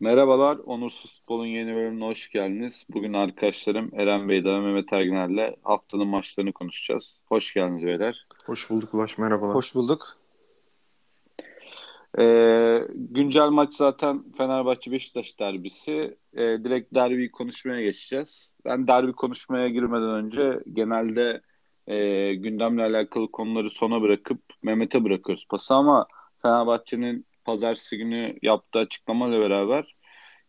Merhabalar, Onursuz Futbol'un yeni bölümüne hoş geldiniz. Bugün arkadaşlarım Eren Beyda ve Mehmet Erginer'le haftanın maçlarını konuşacağız. Hoş geldiniz beyler. Hoş bulduk Ulaş, merhabalar. Hoş bulduk. Ee, güncel maç zaten Fenerbahçe-Beşiktaş derbisi. Ee, direkt derbiyi konuşmaya geçeceğiz. Ben derbi konuşmaya girmeden önce genelde e, gündemle alakalı konuları sona bırakıp Mehmet'e bırakıyoruz pası ama Fenerbahçe'nin pazartesi günü yaptığı açıklamayla beraber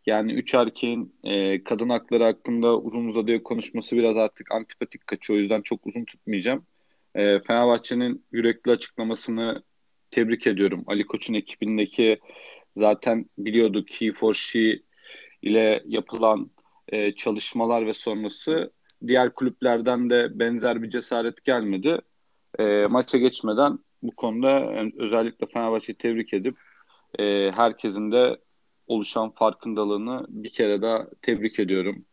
yani üç erkeğin e, kadın hakları hakkında uzun uzadıya konuşması biraz artık antipatik kaçıyor. O yüzden çok uzun tutmayacağım. E, Fenerbahçe'nin yürekli açıklamasını tebrik ediyorum. Ali Koç'un ekibindeki zaten biliyorduk He for She ile yapılan e, çalışmalar ve sonrası diğer kulüplerden de benzer bir cesaret gelmedi. E, maça geçmeden bu konuda özellikle Fenerbahçe'yi tebrik edip e, herkesin de oluşan farkındalığını bir kere daha tebrik ediyorum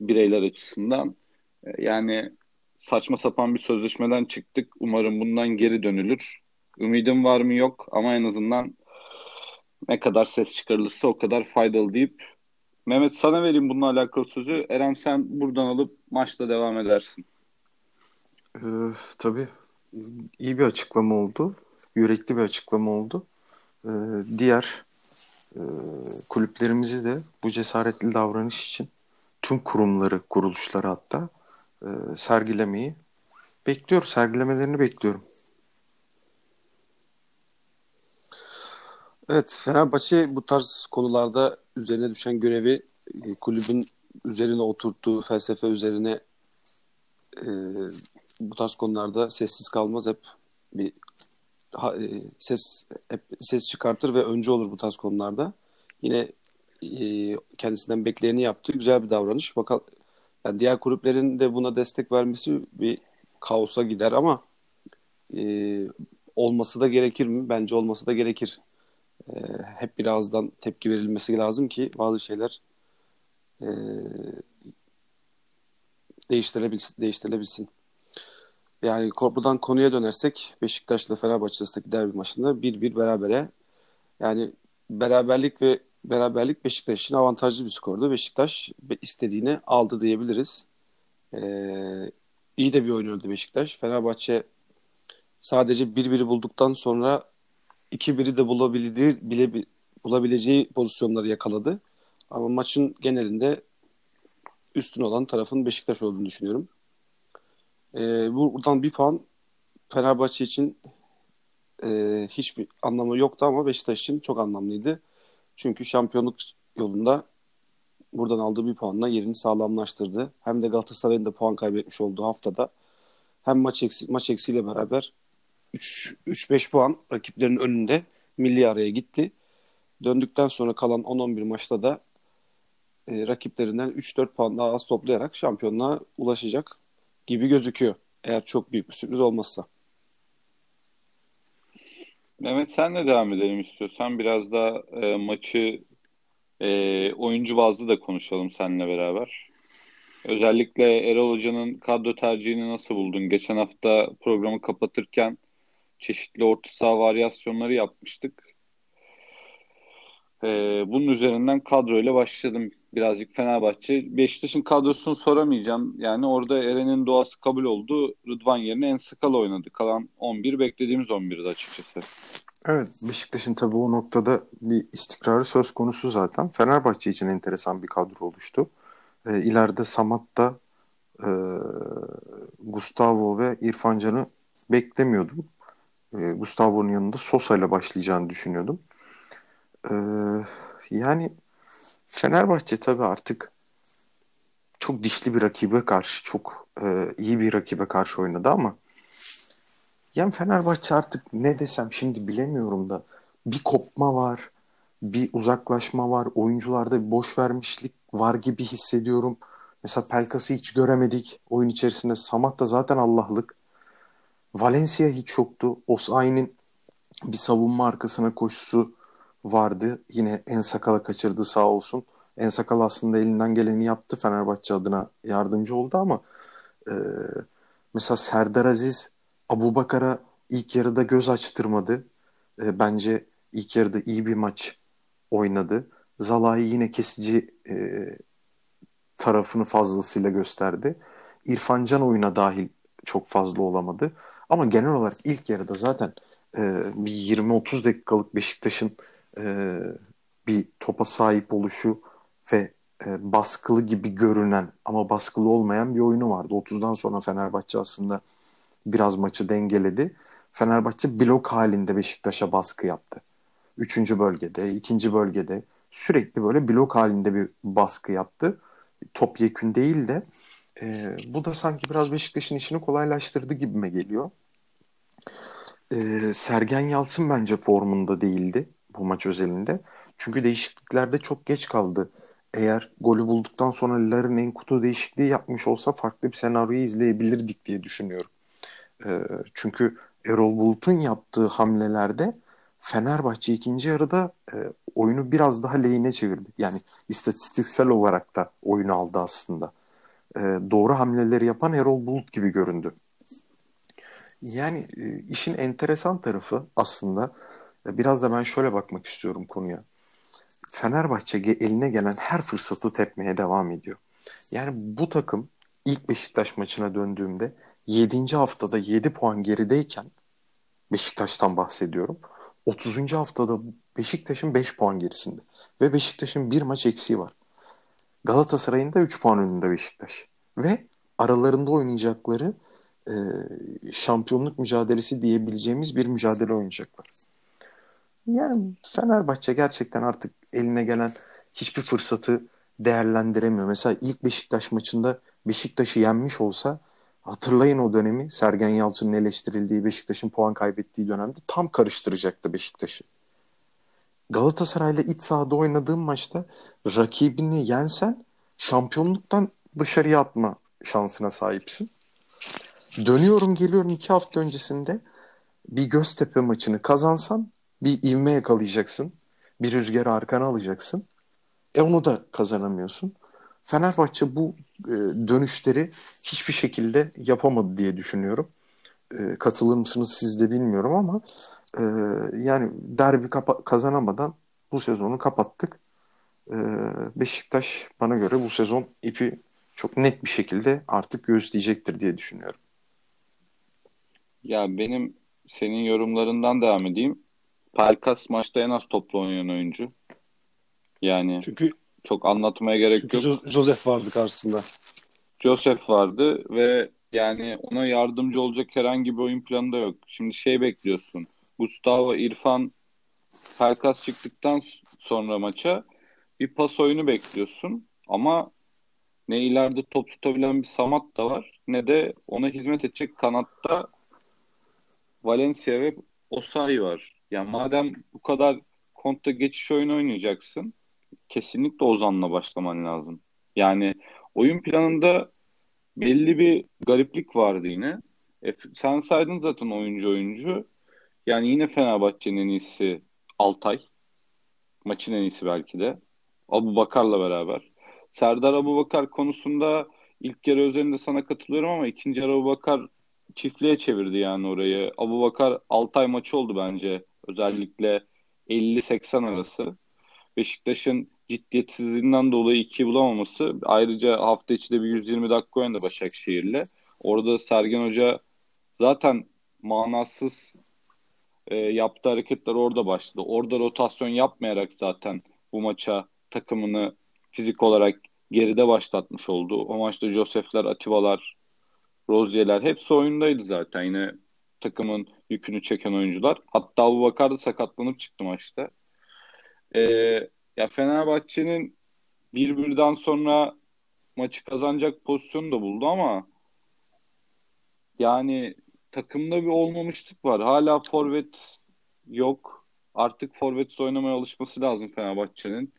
bireyler açısından. E, yani saçma sapan bir sözleşmeden çıktık. Umarım bundan geri dönülür. Ümidim var mı yok ama en azından ne kadar ses çıkarılırsa o kadar faydalı deyip Mehmet sana vereyim bununla alakalı sözü. Eren sen buradan alıp maçta devam edersin. Ee, tabii iyi bir açıklama oldu. Yürekli bir açıklama oldu. Ee, diğer e, kulüplerimizi de bu cesaretli davranış için tüm kurumları, kuruluşları hatta e, sergilemeyi bekliyorum. Sergilemelerini bekliyorum. Evet, Fenerbahçe bu tarz konularda üzerine düşen görevi e, kulübün üzerine oturttuğu felsefe üzerine e, bu tarz konularda sessiz kalmaz hep bir ses hep ses çıkartır ve önce olur bu tarz konularda. Yine e, kendisinden bekleyeni yaptı. Güzel bir davranış. Bakalım yani diğer kulüplerin de buna destek vermesi bir kaosa gider ama e, olması da gerekir mi? Bence olması da gerekir. E, hep birazdan tepki verilmesi lazım ki bazı şeyler e, değiştirilebilsin. değiştirilebilsin. Yani buradan konuya dönersek Beşiktaş'la Fenerbahçe arasındaki derbi maçında 1-1 berabere. Yani beraberlik ve beraberlik Beşiktaş için avantajlı bir skordu. Beşiktaş istediğini aldı diyebiliriz. Ee, iyi de bir oynuyordu Beşiktaş. Fenerbahçe sadece 1-1'i bulduktan sonra 2-1'i de bulabildiği, bile, bulabileceği pozisyonları yakaladı. Ama maçın genelinde üstün olan tarafın Beşiktaş olduğunu düşünüyorum. E, buradan bir puan Fenerbahçe için e, hiçbir anlamı yoktu ama Beşiktaş için çok anlamlıydı. Çünkü şampiyonluk yolunda buradan aldığı bir puanla yerini sağlamlaştırdı. Hem de Galatasaray'ın da puan kaybetmiş olduğu haftada hem maç eksi, maç eksiyle beraber 3-5 puan rakiplerin önünde milli araya gitti. Döndükten sonra kalan 10-11 maçta da e, rakiplerinden 3-4 puan daha az toplayarak şampiyonluğa ulaşacak gibi gözüküyor. Eğer çok büyük bir sürpriz olmazsa. Mehmet senle devam edelim istiyorsan. Biraz da e, maçı e, oyuncu bazlı da konuşalım seninle beraber. Özellikle Erol Hoca'nın kadro tercihini nasıl buldun? Geçen hafta programı kapatırken çeşitli orta saha varyasyonları yapmıştık. E, bunun üzerinden kadroyla başladım birazcık Fenerbahçe. Beşiktaş'ın kadrosunu soramayacağım. Yani orada Eren'in doğası kabul oldu. Rıdvan yerine en sakal oynadı. Kalan 11 beklediğimiz 11'di açıkçası. Evet Beşiktaş'ın tabii o noktada bir istikrarı söz konusu zaten. Fenerbahçe için enteresan bir kadro oluştu. E, ileride Samat'ta e, Gustavo ve İrfan Can'ı beklemiyordum. E, Gustavo'nun yanında Sosa ile başlayacağını düşünüyordum. E, yani Fenerbahçe tabii artık çok dişli bir rakibe karşı çok e, iyi bir rakibe karşı oynadı ama yani Fenerbahçe artık ne desem şimdi bilemiyorum da bir kopma var, bir uzaklaşma var, oyuncularda bir boş vermişlik var gibi hissediyorum. Mesela Pelkas'ı hiç göremedik oyun içerisinde. Samat da zaten Allah'lık. Valencia hiç yoktu. Osayi'nin bir savunma arkasına koşusu vardı. Yine en sakala kaçırdı sağ olsun. En sakal aslında elinden geleni yaptı. Fenerbahçe adına yardımcı oldu ama e, mesela Serdar Aziz Abu Bakar'a ilk yarıda göz açtırmadı. E, bence ilk yarıda iyi bir maç oynadı. Zalai yine kesici e, tarafını fazlasıyla gösterdi. İrfan Can oyuna dahil çok fazla olamadı. Ama genel olarak ilk yarıda zaten e, bir 20-30 dakikalık Beşiktaş'ın e, bir topa sahip oluşu ve e, baskılı gibi görünen ama baskılı olmayan bir oyunu vardı. 30'dan sonra Fenerbahçe aslında biraz maçı dengeledi. Fenerbahçe blok halinde Beşiktaş'a baskı yaptı. Üçüncü bölgede, ikinci bölgede sürekli böyle blok halinde bir baskı yaptı. Top yekün değil de e, bu da sanki biraz Beşiktaş'ın işini kolaylaştırdı gibime geliyor. E, Sergen Yalçın bence formunda değildi bu maç özelinde. Çünkü değişikliklerde çok geç kaldı. Eğer golü bulduktan sonra Larin en kutu değişikliği yapmış olsa farklı bir senaryoyu izleyebilirdik diye düşünüyorum. E, çünkü Erol Bulut'un yaptığı hamlelerde Fenerbahçe ikinci yarıda e, oyunu biraz daha lehine çevirdi. Yani istatistiksel olarak da oyunu aldı aslında. E, doğru hamleleri yapan Erol Bulut gibi göründü. Yani e, işin enteresan tarafı aslında biraz da ben şöyle bakmak istiyorum konuya. Fenerbahçe eline gelen her fırsatı tepmeye devam ediyor. Yani bu takım ilk Beşiktaş maçına döndüğümde 7. haftada 7 puan gerideyken Beşiktaş'tan bahsediyorum. 30. haftada Beşiktaş'ın 5 puan gerisinde. Ve Beşiktaş'ın bir maç eksiği var. Galatasaray'ın da 3 puan önünde Beşiktaş. Ve aralarında oynayacakları e, şampiyonluk mücadelesi diyebileceğimiz bir mücadele oynayacaklar. Yani Fenerbahçe gerçekten artık eline gelen hiçbir fırsatı değerlendiremiyor. Mesela ilk Beşiktaş maçında Beşiktaş'ı yenmiş olsa hatırlayın o dönemi Sergen Yalçın'ın eleştirildiği Beşiktaş'ın puan kaybettiği dönemde tam karıştıracaktı Beşiktaş'ı. Galatasaray'la iç sahada oynadığım maçta rakibini yensen şampiyonluktan dışarıya atma şansına sahipsin. Dönüyorum geliyorum iki hafta öncesinde bir Göztepe maçını kazansan bir ivme yakalayacaksın. Bir rüzgarı arkana alacaksın. E onu da kazanamıyorsun. Fenerbahçe bu e, dönüşleri hiçbir şekilde yapamadı diye düşünüyorum. E, katılır mısınız siz de bilmiyorum ama e, yani derbi kazanamadan bu sezonu kapattık. E, Beşiktaş bana göre bu sezon ipi çok net bir şekilde artık göğüsleyecektir diye düşünüyorum. Ya benim senin yorumlarından devam edeyim. Pelkas maçta en az toplu oynayan oyuncu. Yani Çünkü çok anlatmaya gerek çünkü yok. Jo- Joseph vardı karşısında. Joseph vardı ve yani ona yardımcı olacak herhangi bir oyun planı da yok. Şimdi şey bekliyorsun. Gustavo, İrfan, Pelkas çıktıktan sonra maça bir pas oyunu bekliyorsun. Ama ne ileride top tutabilen bir Samat da var ne de ona hizmet edecek kanatta Valencia ve Osayi var. Yani madem bu kadar kontra geçiş oyunu oynayacaksın kesinlikle Ozan'la başlaman lazım. Yani oyun planında belli bir gariplik vardı yine. E, sen saydın zaten oyuncu oyuncu. Yani yine Fenerbahçe'nin en iyisi Altay. Maçın en iyisi belki de. Abu Bakar'la beraber. Serdar Abu Bakar konusunda ilk yarı üzerinde sana katılıyorum ama ikinci yarı Abu Bakar çiftliğe çevirdi yani orayı. Abu Bakar Altay maçı oldu bence. Özellikle 50-80 arası. Beşiktaş'ın ciddiyetsizliğinden dolayı iki bulamaması. Ayrıca hafta içi de bir 120 dakika oynadı Başakşehir'le. Orada Sergen Hoca zaten manasız e, yaptığı hareketler orada başladı. Orada rotasyon yapmayarak zaten bu maça takımını fizik olarak geride başlatmış oldu. O maçta Josefler, Atibalar, Rozier'ler hepsi oyundaydı zaten. Yine takımın yükünü çeken oyuncular. Hatta Abu Bakar da sakatlanıp çıktı maçta. Ee, ya Fenerbahçe'nin bir birden sonra maçı kazanacak pozisyonu da buldu ama yani takımda bir olmamışlık var. Hala forvet yok. Artık forvet oynamaya alışması lazım Fenerbahçe'nin.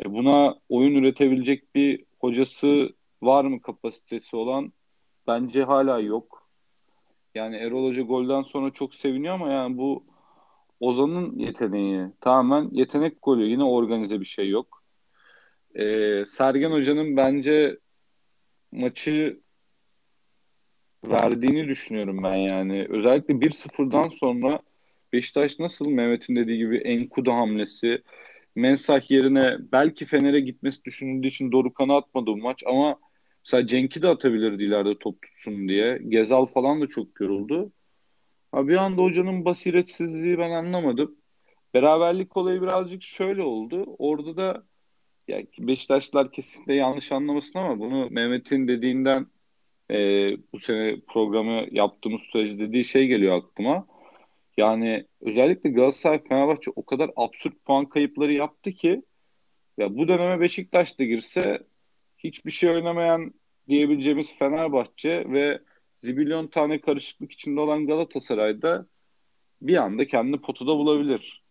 E buna oyun üretebilecek bir hocası var mı kapasitesi olan? Bence hala yok. Yani Erol Hoca golden sonra çok seviniyor ama yani bu Ozan'ın yeteneği. Tamamen yetenek golü. Yine organize bir şey yok. Ee, Sergen Hoca'nın bence maçı verdiğini düşünüyorum ben yani. Özellikle 1-0'dan sonra Beşiktaş nasıl Mehmet'in dediği gibi Enkudu hamlesi Mensah yerine belki Fener'e gitmesi düşünüldüğü için Dorukhan'ı atmadı bu maç ama mesela Cenk'i de atabilirdi ileride top tutsun diye. Gezal falan da çok yoruldu. Ha, bir anda hocanın basiretsizliği ben anlamadım. Beraberlik olayı birazcık şöyle oldu. Orada da ya Beşiktaşlar kesinlikle yanlış anlamasın ama bunu Mehmet'in dediğinden e, bu sene programı yaptığımız sürece dediği şey geliyor aklıma. Yani özellikle Galatasaray Fenerbahçe o kadar absürt puan kayıpları yaptı ki ya bu döneme Beşiktaş da girse hiçbir şey oynamayan diyebileceğimiz Fenerbahçe ve zibilyon tane karışıklık içinde olan Galatasaray'da bir anda kendini potada bulabilir.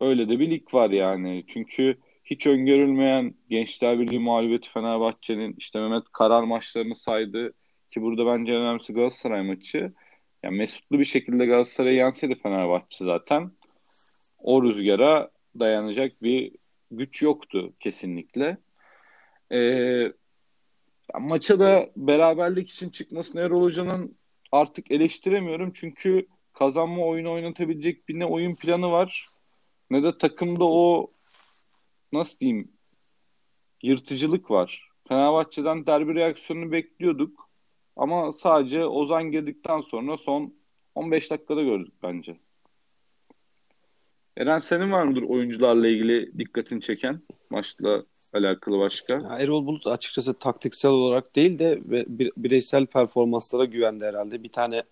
Öyle de bir lig var yani. Çünkü hiç öngörülmeyen Gençler Birliği mağlubiyeti Fenerbahçe'nin işte Mehmet Karar maçlarını saydı ki burada bence en önemlisi Galatasaray maçı. Yani mesutlu bir şekilde Galatasaray'ı yenseydi Fenerbahçe zaten o rüzgara dayanacak bir güç yoktu kesinlikle. Ee, maça da beraberlik için çıkmasını Erol Hoca'nın artık eleştiremiyorum. Çünkü kazanma oyunu oynatabilecek bir ne oyun planı var ne de takımda o nasıl diyeyim yırtıcılık var. Fenerbahçe'den derbi reaksiyonunu bekliyorduk. Ama sadece Ozan girdikten sonra son 15 dakikada gördük bence. Eren senin var mıdır oyuncularla ilgili dikkatini çeken maçla alakalı başka? Ya Erol Bulut açıkçası taktiksel olarak değil de bireysel performanslara güvendi herhalde. Bir tane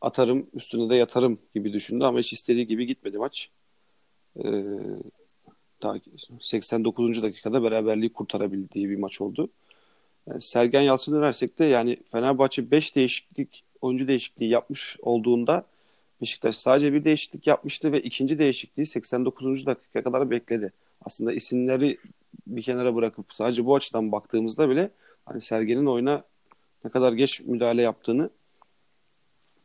atarım üstüne de yatarım gibi düşündü ama hiç istediği gibi gitmedi maç. Ee, daha 89. dakikada beraberliği kurtarabildiği bir maç oldu. Yani Sergen Yalçın'a versek de yani Fenerbahçe 5 değişiklik oyuncu değişikliği yapmış olduğunda Beşiktaş sadece bir değişiklik yapmıştı ve ikinci değişikliği 89. dakika kadar bekledi. Aslında isimleri bir kenara bırakıp sadece bu açıdan baktığımızda bile hani Sergen'in oyuna ne kadar geç müdahale yaptığını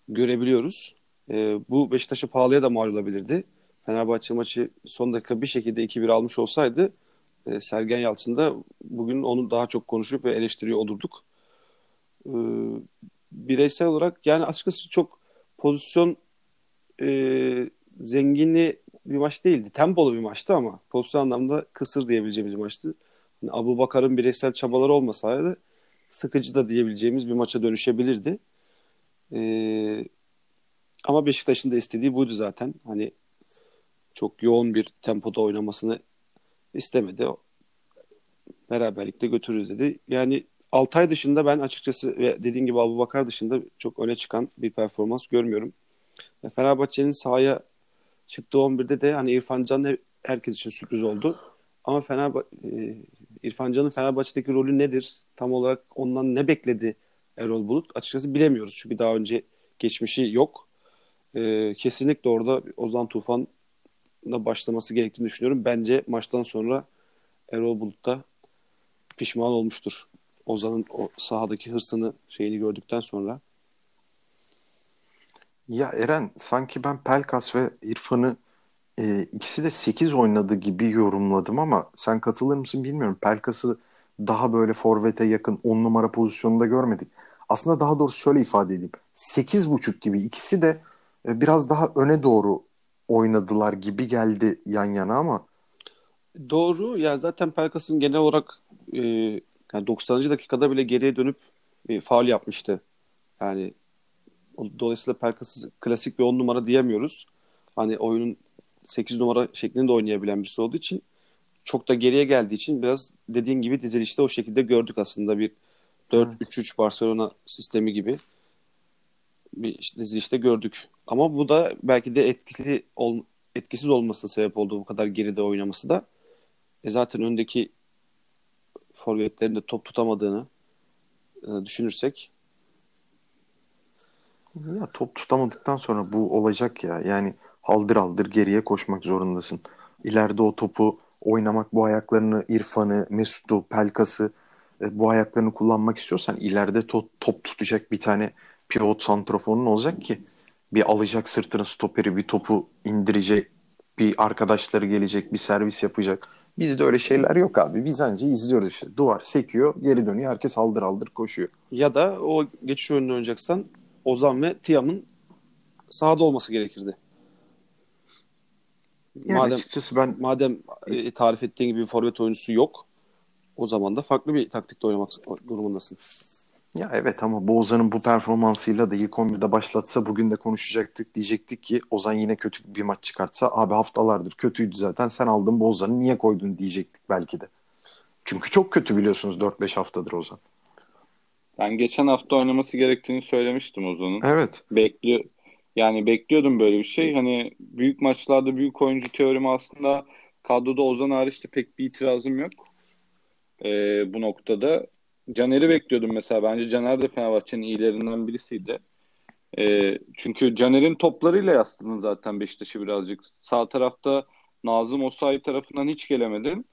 görebiliyoruz. Ee, bu Beşiktaş'a pahalıya da mal olabilirdi. Fenerbahçe maçı son dakika bir şekilde 2-1 almış olsaydı e, Sergen Yalçın da bugün onu daha çok konuşup ve eleştiriyor olurduk. E, bireysel olarak yani açıkçası çok pozisyon e, zenginli bir maç değildi. Tempolu bir maçtı ama pozisyon anlamda kısır diyebileceğimiz maçtı. Yani Abu Bakar'ın bireysel çabaları olmasaydı sıkıcı da diyebileceğimiz bir maça dönüşebilirdi. Ee, ama Beşiktaş'ın da istediği buydu zaten. Hani çok yoğun bir tempoda oynamasını istemedi. Beraberlikte götürürüz dedi. Yani Altay dışında ben açıkçası ve dediğim gibi Abu Bakar dışında çok öne çıkan bir performans görmüyorum. Fenerbahçe'nin sahaya çıktığı 11'de de hani İrfan Can herkes için sürpriz oldu. Ama Fenerbahçe e, İrfan Can'ın Fenerbahçe'deki rolü nedir? Tam olarak ondan ne bekledi Erol Bulut? Açıkçası bilemiyoruz. Çünkü daha önce geçmişi yok. E, kesinlikle orada Ozan Tufan da başlaması gerektiğini düşünüyorum. Bence maçtan sonra Erol Bulut da pişman olmuştur. Ozan'ın o sahadaki hırsını şeyini gördükten sonra. Ya Eren sanki ben Pelkas ve İrfan'ı e, ikisi de 8 oynadı gibi yorumladım ama sen katılır mısın bilmiyorum. Pelkas'ı daha böyle forvete yakın 10 numara pozisyonunda görmedik. Aslında daha doğrusu şöyle ifade edeyim. 8.5 gibi ikisi de e, biraz daha öne doğru oynadılar gibi geldi yan yana ama. Doğru. Ya zaten Pelkas'ın genel olarak e, yani 90. dakikada bile geriye dönüp e, faul yapmıştı. Yani dolayısıyla Pelkas'ı klasik bir 10 numara diyemiyoruz. Hani oyunun 8 numara şeklinde oynayabilen birisi olduğu için çok da geriye geldiği için biraz dediğin gibi dizilişte o şekilde gördük aslında bir 4-3-3 evet. Barcelona sistemi gibi bir işte dizilişte gördük. Ama bu da belki de etkili ol, etkisiz olması sebep oldu bu kadar geride oynaması da. E zaten öndeki forvetlerin de top tutamadığını e, düşünürsek ya top tutamadıktan sonra bu olacak ya. Yani haldır haldır geriye koşmak zorundasın. İleride o topu oynamak, bu ayaklarını İrfan'ı, Mesut'u, Pelkas'ı e, bu ayaklarını kullanmak istiyorsan ileride to- top tutacak bir tane pivot santrofonun olacak ki bir alacak sırtına stoperi bir topu indirecek bir arkadaşları gelecek bir servis yapacak. Bizde öyle şeyler yok abi. Biz anca izliyoruz işte. Duvar sekiyor, geri dönüyor. Herkes aldır aldır koşuyor. Ya da o geçiş oyununu oynayacaksan Ozan ve Tiam'ın sahada olması gerekirdi. Yani madem açıkçası ben madem e, tarif ettiğin gibi bir forvet oyuncusu yok o zaman da farklı bir taktikte oynamak durumundasın. ya evet ama bu Ozan'ın bu performansıyla da ilk 11'de başlatsa bugün de konuşacaktık. Diyecektik ki Ozan yine kötü bir maç çıkartsa abi haftalardır kötüydü zaten sen aldın bu Ozan'ı niye koydun diyecektik belki de. Çünkü çok kötü biliyorsunuz 4-5 haftadır Ozan. Ben geçen hafta oynaması gerektiğini söylemiştim Ozan'ın. Evet. Bekliyor yani bekliyordum böyle bir şey. Hani büyük maçlarda büyük oyuncu teorimi aslında kadroda Ozan hariç de pek bir itirazım yok. Ee, bu noktada. Caner'i bekliyordum mesela. Bence Caner de Fenerbahçe'nin iyilerinden birisiydi. Ee, çünkü Caner'in toplarıyla yastırdın zaten Beşiktaş'ı birazcık. Sağ tarafta Nazım Osayi tarafından hiç gelemedin.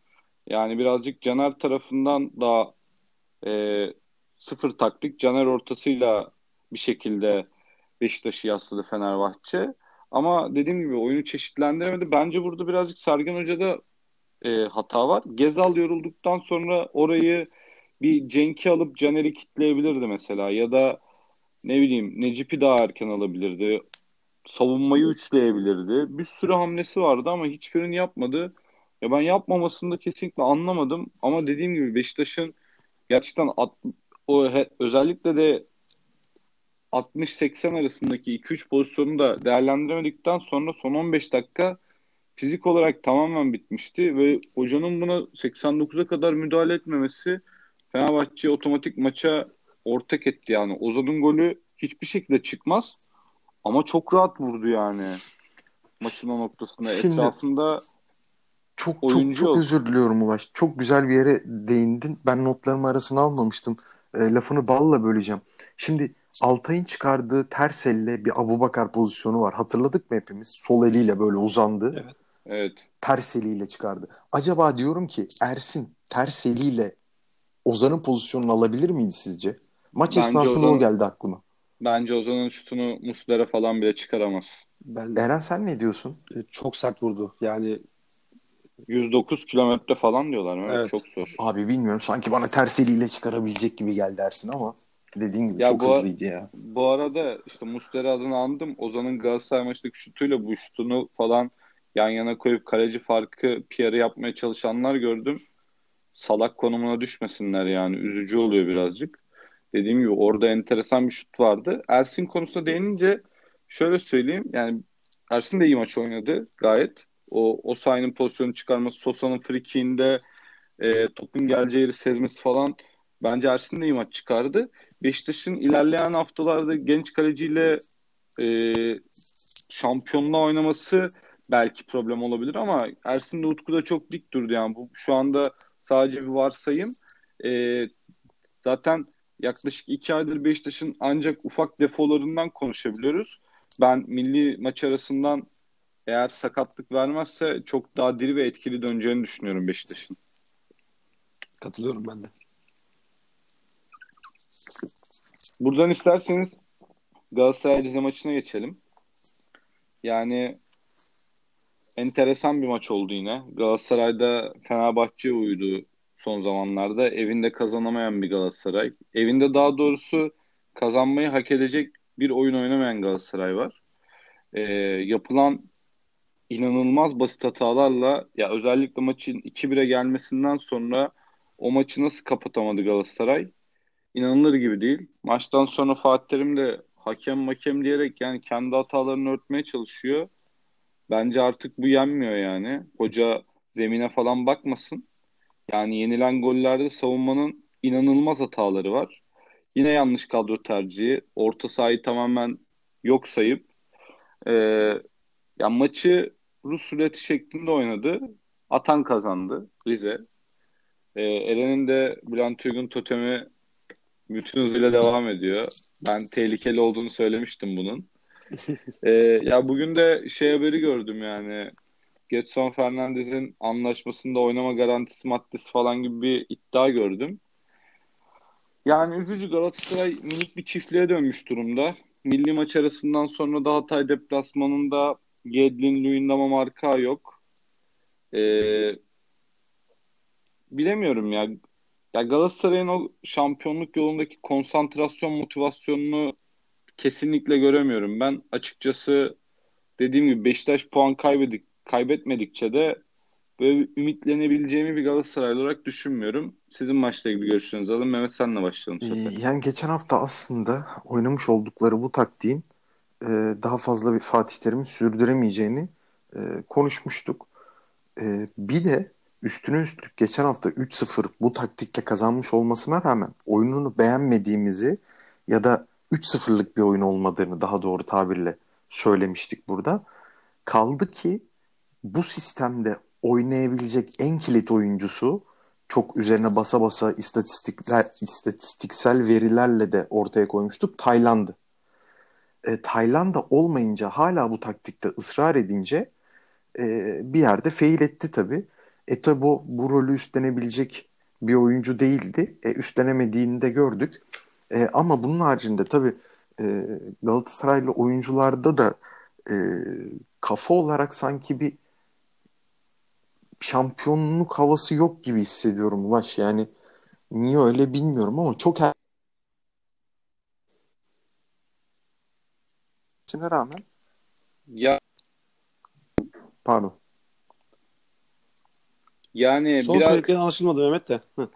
Yani birazcık Caner tarafından da e, sıfır taktik Caner ortasıyla bir şekilde Beşiktaş'ı yasladı Fenerbahçe. Ama dediğim gibi oyunu çeşitlendiremedi. Bence burada birazcık Sergen Hoca'da e, hata var. Gezal yorulduktan sonra orayı bir Cenk'i alıp Caner'i kitleyebilirdi mesela. Ya da ne bileyim Necip'i daha erken alabilirdi. Savunmayı üçleyebilirdi. Bir sürü hamlesi vardı ama hiçbirini yapmadı. Ya ben yapmamasını da kesinlikle anlamadım. Ama dediğim gibi Beşiktaş'ın gerçekten at, o he, özellikle de 60-80 arasındaki 2-3 pozisyonu da değerlendiremedikten sonra son 15 dakika fizik olarak tamamen bitmişti ve hocanın buna 89'a kadar müdahale etmemesi Fenerbahçe otomatik maça ortak etti yani. Ozan'ın golü hiçbir şekilde çıkmaz ama çok rahat vurdu yani maçın o noktasında. Şimdi- Etrafında Çok çok Oyuncu çok yok. özür diliyorum Ulaş. Çok güzel bir yere değindin. Ben notlarımı arasına almamıştım. E, lafını balla böleceğim. Şimdi Altay'ın çıkardığı ters elle bir Abubakar pozisyonu var. Hatırladık mı hepimiz? Sol eliyle böyle uzandı. Evet. evet Ters eliyle çıkardı. Acaba diyorum ki Ersin ters eliyle Ozan'ın pozisyonunu alabilir miydi sizce? Maç Bence esnasında Ozan- o geldi aklıma. bence Ozan'ın şutunu Muslera falan bile çıkaramaz. Ben Eren sen ne diyorsun? e, çok sert vurdu. Yani 109 kilometre falan diyorlar. Evet, Evet. Çok zor. Abi bilmiyorum sanki bana ters eliyle çıkarabilecek gibi geldi Ersin ama dediğin gibi Ya çok bu- hızlıydı ya. Bu arada işte Muslera adını andım. Ozan'ın Galatasaray maçındaki şutuyla bu şutunu falan yan yana koyup kaleci farkı PR'ı yapmaya çalışanlar gördüm. Salak konumuna düşmesinler yani. Üzücü oluyor birazcık. Dediğim gibi orada enteresan bir şut vardı. Ersin konusuna değinince şöyle söyleyeyim. Yani Ersin de iyi maç oynadı gayet. O Osayi'nin pozisyonu çıkarması, Sosa'nın frikiğinde e, topun geleceği yeri sezmesi falan bence Ersin de iyi maç çıkardı. Beşiktaş'ın ilerleyen haftalarda genç kaleciyle e, şampiyonluğa oynaması belki problem olabilir ama Ersin de Utku da çok dik durdu yani bu şu anda sadece bir varsayım. E, zaten yaklaşık iki aydır Beşiktaş'ın ancak ufak defolarından konuşabiliyoruz. Ben milli maç arasından eğer sakatlık vermezse çok daha diri ve etkili döneceğini düşünüyorum Beşiktaş'ın. katılıyorum ben de. Buradan isterseniz Galatasaray Rize maçına geçelim. Yani enteresan bir maç oldu yine. Galatasaray'da Fenerbahçe uydu son zamanlarda. Evinde kazanamayan bir Galatasaray. Evinde daha doğrusu kazanmayı hak edecek bir oyun oynamayan Galatasaray var. Ee, yapılan inanılmaz basit hatalarla ya özellikle maçın 2-1'e gelmesinden sonra o maçı nasıl kapatamadı Galatasaray? İnanılır gibi değil. Maçtan sonra Fatih Terim de hakem makem diyerek yani kendi hatalarını örtmeye çalışıyor. Bence artık bu yenmiyor yani. Hoca zemine falan bakmasın. Yani yenilen gollerde savunmanın inanılmaz hataları var. Yine yanlış kadro tercihi. Orta sahayı tamamen yok sayıp e, ya maçı Rus ruleti şeklinde oynadı. Atan kazandı Rize. E, Eren'in de Bülent Uygun totemi bütün hızıyla devam ediyor. Ben tehlikeli olduğunu söylemiştim bunun. Ee, ya bugün de şey haberi gördüm yani. Getson Fernandez'in anlaşmasında oynama garantisi maddesi falan gibi bir iddia gördüm. Yani üzücü Galatasaray minik bir çiftliğe dönmüş durumda. Milli maç arasından sonra da Hatay deplasmanında Gedlin, Luyendama marka yok. Ee, bilemiyorum ya. Ya Galatasaray'ın o şampiyonluk yolundaki konsantrasyon motivasyonunu kesinlikle göremiyorum. Ben açıkçası dediğim gibi Beşiktaş puan kaybedik, kaybetmedikçe de böyle ümitlenebileceğimi bir Galatasaray olarak düşünmüyorum. Sizin maçla ilgili görüşlerinizi alın. Mehmet senle başlayalım. Ee, yani geçen hafta aslında oynamış oldukları bu taktiğin e, daha fazla bir Fatih Terim'in sürdüremeyeceğini e, konuşmuştuk. E, bir de üstüne üstlük geçen hafta 3-0 bu taktikle kazanmış olmasına rağmen oyununu beğenmediğimizi ya da 3-0'lık bir oyun olmadığını daha doğru tabirle söylemiştik burada. Kaldı ki bu sistemde oynayabilecek en kilit oyuncusu çok üzerine basa basa istatistikler istatistiksel verilerle de ortaya koymuştuk Tayland'ı. E, Tayland'da olmayınca hala bu taktikte ısrar edince e, bir yerde fail etti tabii. E tabi bu, bu rolü üstlenebilecek bir oyuncu değildi. E, üstlenemediğini de gördük. E, ama bunun haricinde tabii e, Galatasaraylı oyuncularda da e, kafa olarak sanki bir şampiyonluk havası yok gibi hissediyorum Ulaş. Yani niye öyle bilmiyorum ama çok er- rağmen Ya pardon. Yani Son biraz söylediklerin anlaşılmadı Mehmet de. Hı.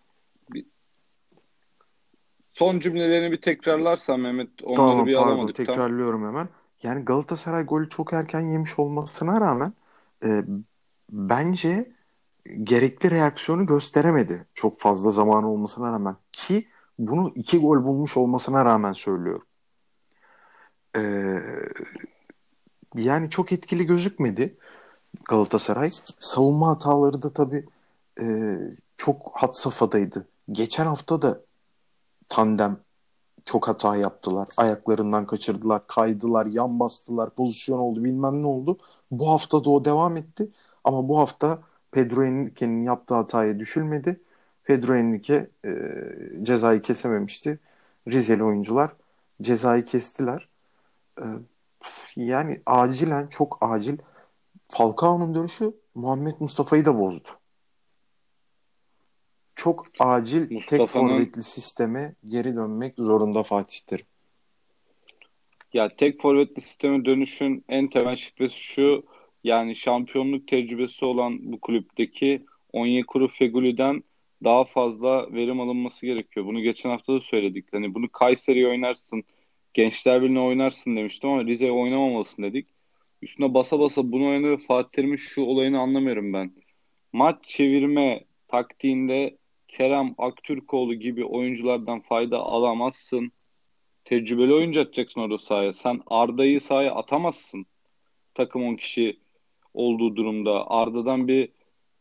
son cümlelerini bir tekrarlarsan Mehmet onları Tamam bir pardon alamadık tam. tekrarlıyorum hemen. Yani Galatasaray golü çok erken yemiş olmasına rağmen e, bence gerekli reaksiyonu gösteremedi. Çok fazla zaman olmasına rağmen ki bunu iki gol bulmuş olmasına rağmen söylüyorum. E, yani çok etkili gözükmedi Galatasaray. Savunma hataları da tabii e, çok had safhadaydı. Geçen hafta da tandem çok hata yaptılar. Ayaklarından kaçırdılar, kaydılar, yan bastılar, pozisyon oldu bilmem ne oldu. Bu hafta da o devam etti. Ama bu hafta Pedro Henrique'nin yaptığı hataya düşülmedi. Pedro Henrique e, cezayı kesememişti. Rizeli oyuncular cezayı kestiler. E, yani acilen çok acil Falcao'nun dönüşü Muhammed Mustafa'yı da bozdu. Çok acil tek forvetli sisteme geri dönmek zorunda Fatih Terim. Ya tek forvetli sisteme dönüşün en temel şifresi şu. Yani şampiyonluk tecrübesi olan bu kulüpteki Onyekuru Feguli'den daha fazla verim alınması gerekiyor. Bunu geçen hafta da söyledik. Hani bunu Kayseri'ye oynarsın, Gençler Birliği'ne oynarsın demiştim ama Rize'ye oynamamalısın dedik. Üstüne basa basa bunu oynadı ve Fatih Terim'in şu olayını anlamıyorum ben. Maç çevirme taktiğinde Kerem Aktürkoğlu gibi oyunculardan fayda alamazsın. Tecrübeli oyuncu atacaksın orada sahaya. Sen Arda'yı sahaya atamazsın. Takım 10 kişi olduğu durumda. Arda'dan bir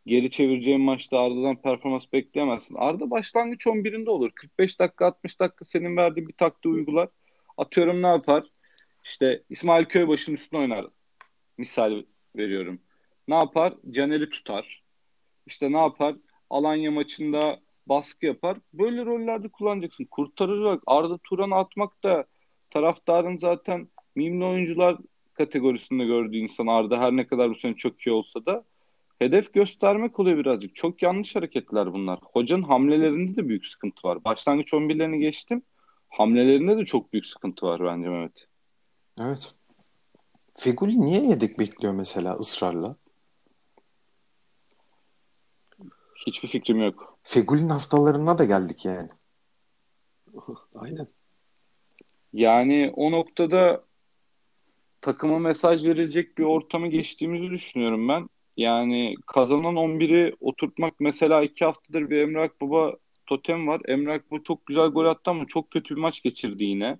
geri çevireceğin maçta Arda'dan performans bekleyemezsin. Arda başlangıç 11'inde olur. 45 dakika 60 dakika senin verdiğin bir taktiği uygular. Atıyorum ne yapar? İşte İsmail Köybaşı'nın üstüne oynar. Misal veriyorum. Ne yapar? Caner'i tutar. İşte ne yapar? Alanya maçında baskı yapar. Böyle rollerde kullanacaksın. Kurtaracak. Arda Turan'ı atmak da taraftarın zaten mimli oyuncular kategorisinde gördüğü insan Arda her ne kadar bu sene çok iyi olsa da hedef göstermek oluyor birazcık. Çok yanlış hareketler bunlar. Hocanın hamlelerinde de büyük sıkıntı var. Başlangıç 11'lerini geçtim. Hamlelerinde de çok büyük sıkıntı var bence Mehmet. Evet. Feguli niye yedek bekliyor mesela ısrarla? Hiçbir fikrim yok. Feguli'nin haftalarına da geldik yani. Aynen. Yani o noktada takıma mesaj verilecek bir ortamı geçtiğimizi düşünüyorum ben. Yani kazanan 11'i oturtmak mesela iki haftadır bir Emre Akbaba totem var. Emre Akbaba çok güzel gol attı ama çok kötü bir maç geçirdi yine.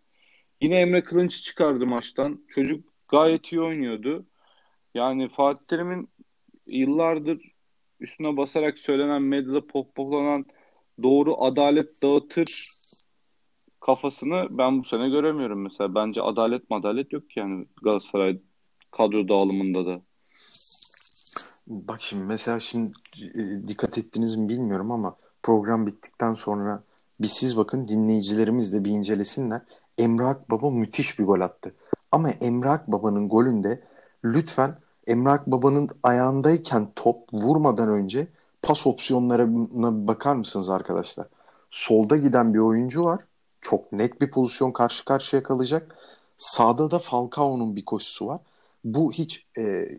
Yine Emre Kılınç'ı çıkardı maçtan. Çocuk gayet iyi oynuyordu. Yani Fatih Terim'in yıllardır üstüne basarak söylenen, medyada pohpohlanan doğru adalet dağıtır kafasını ben bu sene göremiyorum mesela. Bence adalet madalet yok yani Galatasaray kadro dağılımında da. Bak şimdi mesela şimdi e, dikkat ettiniz mi bilmiyorum ama program bittikten sonra bir siz bakın dinleyicilerimiz de bir incelesinler. Emre Akbaba müthiş bir gol attı. Ama Emre Akbaba'nın golünde lütfen Emre Akbaba'nın ayağındayken top vurmadan önce pas opsiyonlarına bakar mısınız arkadaşlar? Solda giden bir oyuncu var. Çok net bir pozisyon karşı karşıya kalacak. Sağda da Falcao'nun bir koşusu var. bu hiç e,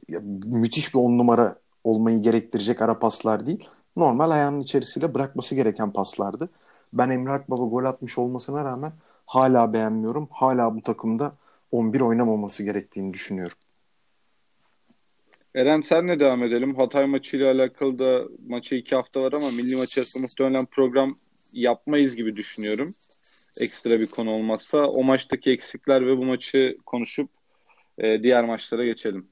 müthiş bir on numara olmayı gerektirecek ara paslar değil. Normal ayağının içerisiyle bırakması gereken paslardı. Ben Emre Akbaba gol atmış olmasına rağmen hala beğenmiyorum. Hala bu takımda 11 oynamaması gerektiğini düşünüyorum. Eren senle devam edelim. Hatay maçıyla alakalı da maçı iki hafta var ama milli maç arasında muhtemelen program yapmayız gibi düşünüyorum. Ekstra bir konu olmazsa. O maçtaki eksikler ve bu maçı konuşup e, diğer maçlara geçelim.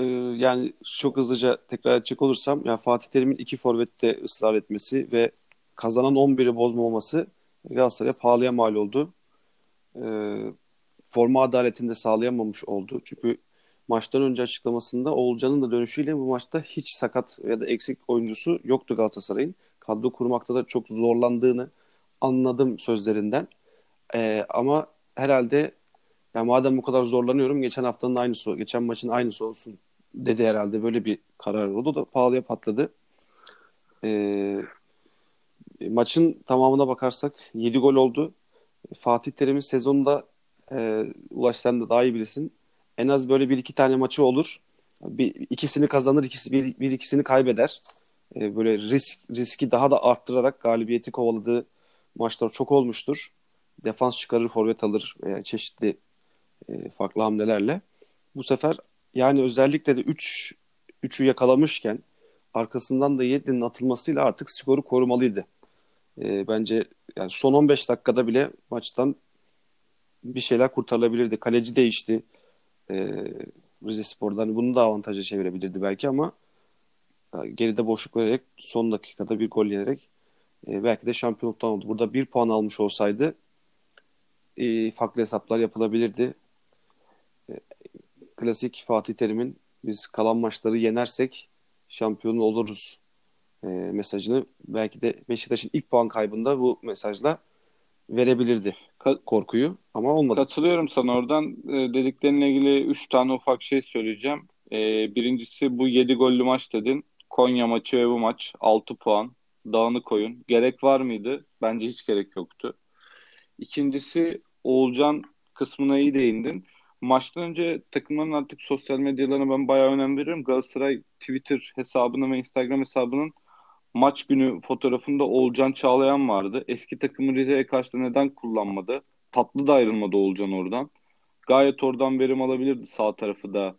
Ee, yani çok hızlıca tekrar edecek olursam ya Fatih Terim'in iki forvette ısrar etmesi ve kazanan 11'i bozmaması Galatasaray'a pahalıya mal oldu. Ee, forma adaletini de sağlayamamış oldu. Çünkü maçtan önce açıklamasında Oğulcan'ın da dönüşüyle bu maçta hiç sakat ya da eksik oyuncusu yoktu Galatasaray'ın. Kadro kurmakta da çok zorlandığını anladım sözlerinden. Ee, ama herhalde ya madem bu kadar zorlanıyorum geçen haftanın aynısı, geçen maçın aynısı olsun dedi herhalde. Böyle bir karar oldu da pahalıya patladı. Ee, maçın tamamına bakarsak 7 gol oldu. Fatih Terim'in sezonunda e, Ulaş sen de daha iyi bilirsin. En az böyle bir iki tane maçı olur. Bir, ikisini kazanır, ikisi, bir, bir ikisini kaybeder. E, böyle risk riski daha da arttırarak galibiyeti kovaladığı maçlar çok olmuştur. Defans çıkarır, forvet alır e, çeşitli e, farklı hamlelerle. Bu sefer yani özellikle de 3 üç, 3'ü yakalamışken arkasından da 7'nin atılmasıyla artık skoru korumalıydı. E, bence yani son 15 dakikada bile maçtan bir şeyler kurtarılabilirdi. Kaleci değişti. E, Rize Spor'dan bunu da avantaja çevirebilirdi belki ama e, geride boşluk vererek son dakikada bir gol yenerek e, belki de şampiyonluktan oldu. Burada bir puan almış olsaydı e, farklı hesaplar yapılabilirdi. Klasik Fatih Terim'in biz kalan maçları yenersek şampiyon oluruz e, mesajını belki de Beşiktaş'ın ilk puan kaybında bu mesajla verebilirdi korkuyu ama olmadı. Katılıyorum sana oradan. E, dediklerinle ilgili 3 tane ufak şey söyleyeceğim. E, birincisi bu 7 gollü maç dedin. Konya maçı ve bu maç 6 puan. Dağınık oyun. Gerek var mıydı? Bence hiç gerek yoktu. İkincisi Oğulcan kısmına iyi değindin. Maçtan önce takımların artık sosyal medyalarına ben bayağı önem veriyorum. Galatasaray Twitter hesabına ve Instagram hesabının maç günü fotoğrafında Oğulcan Çağlayan vardı. Eski takımı Rize'ye karşı neden kullanmadı? Tatlı da ayrılmadı Oğulcan oradan. Gayet oradan verim alabilirdi sağ tarafı da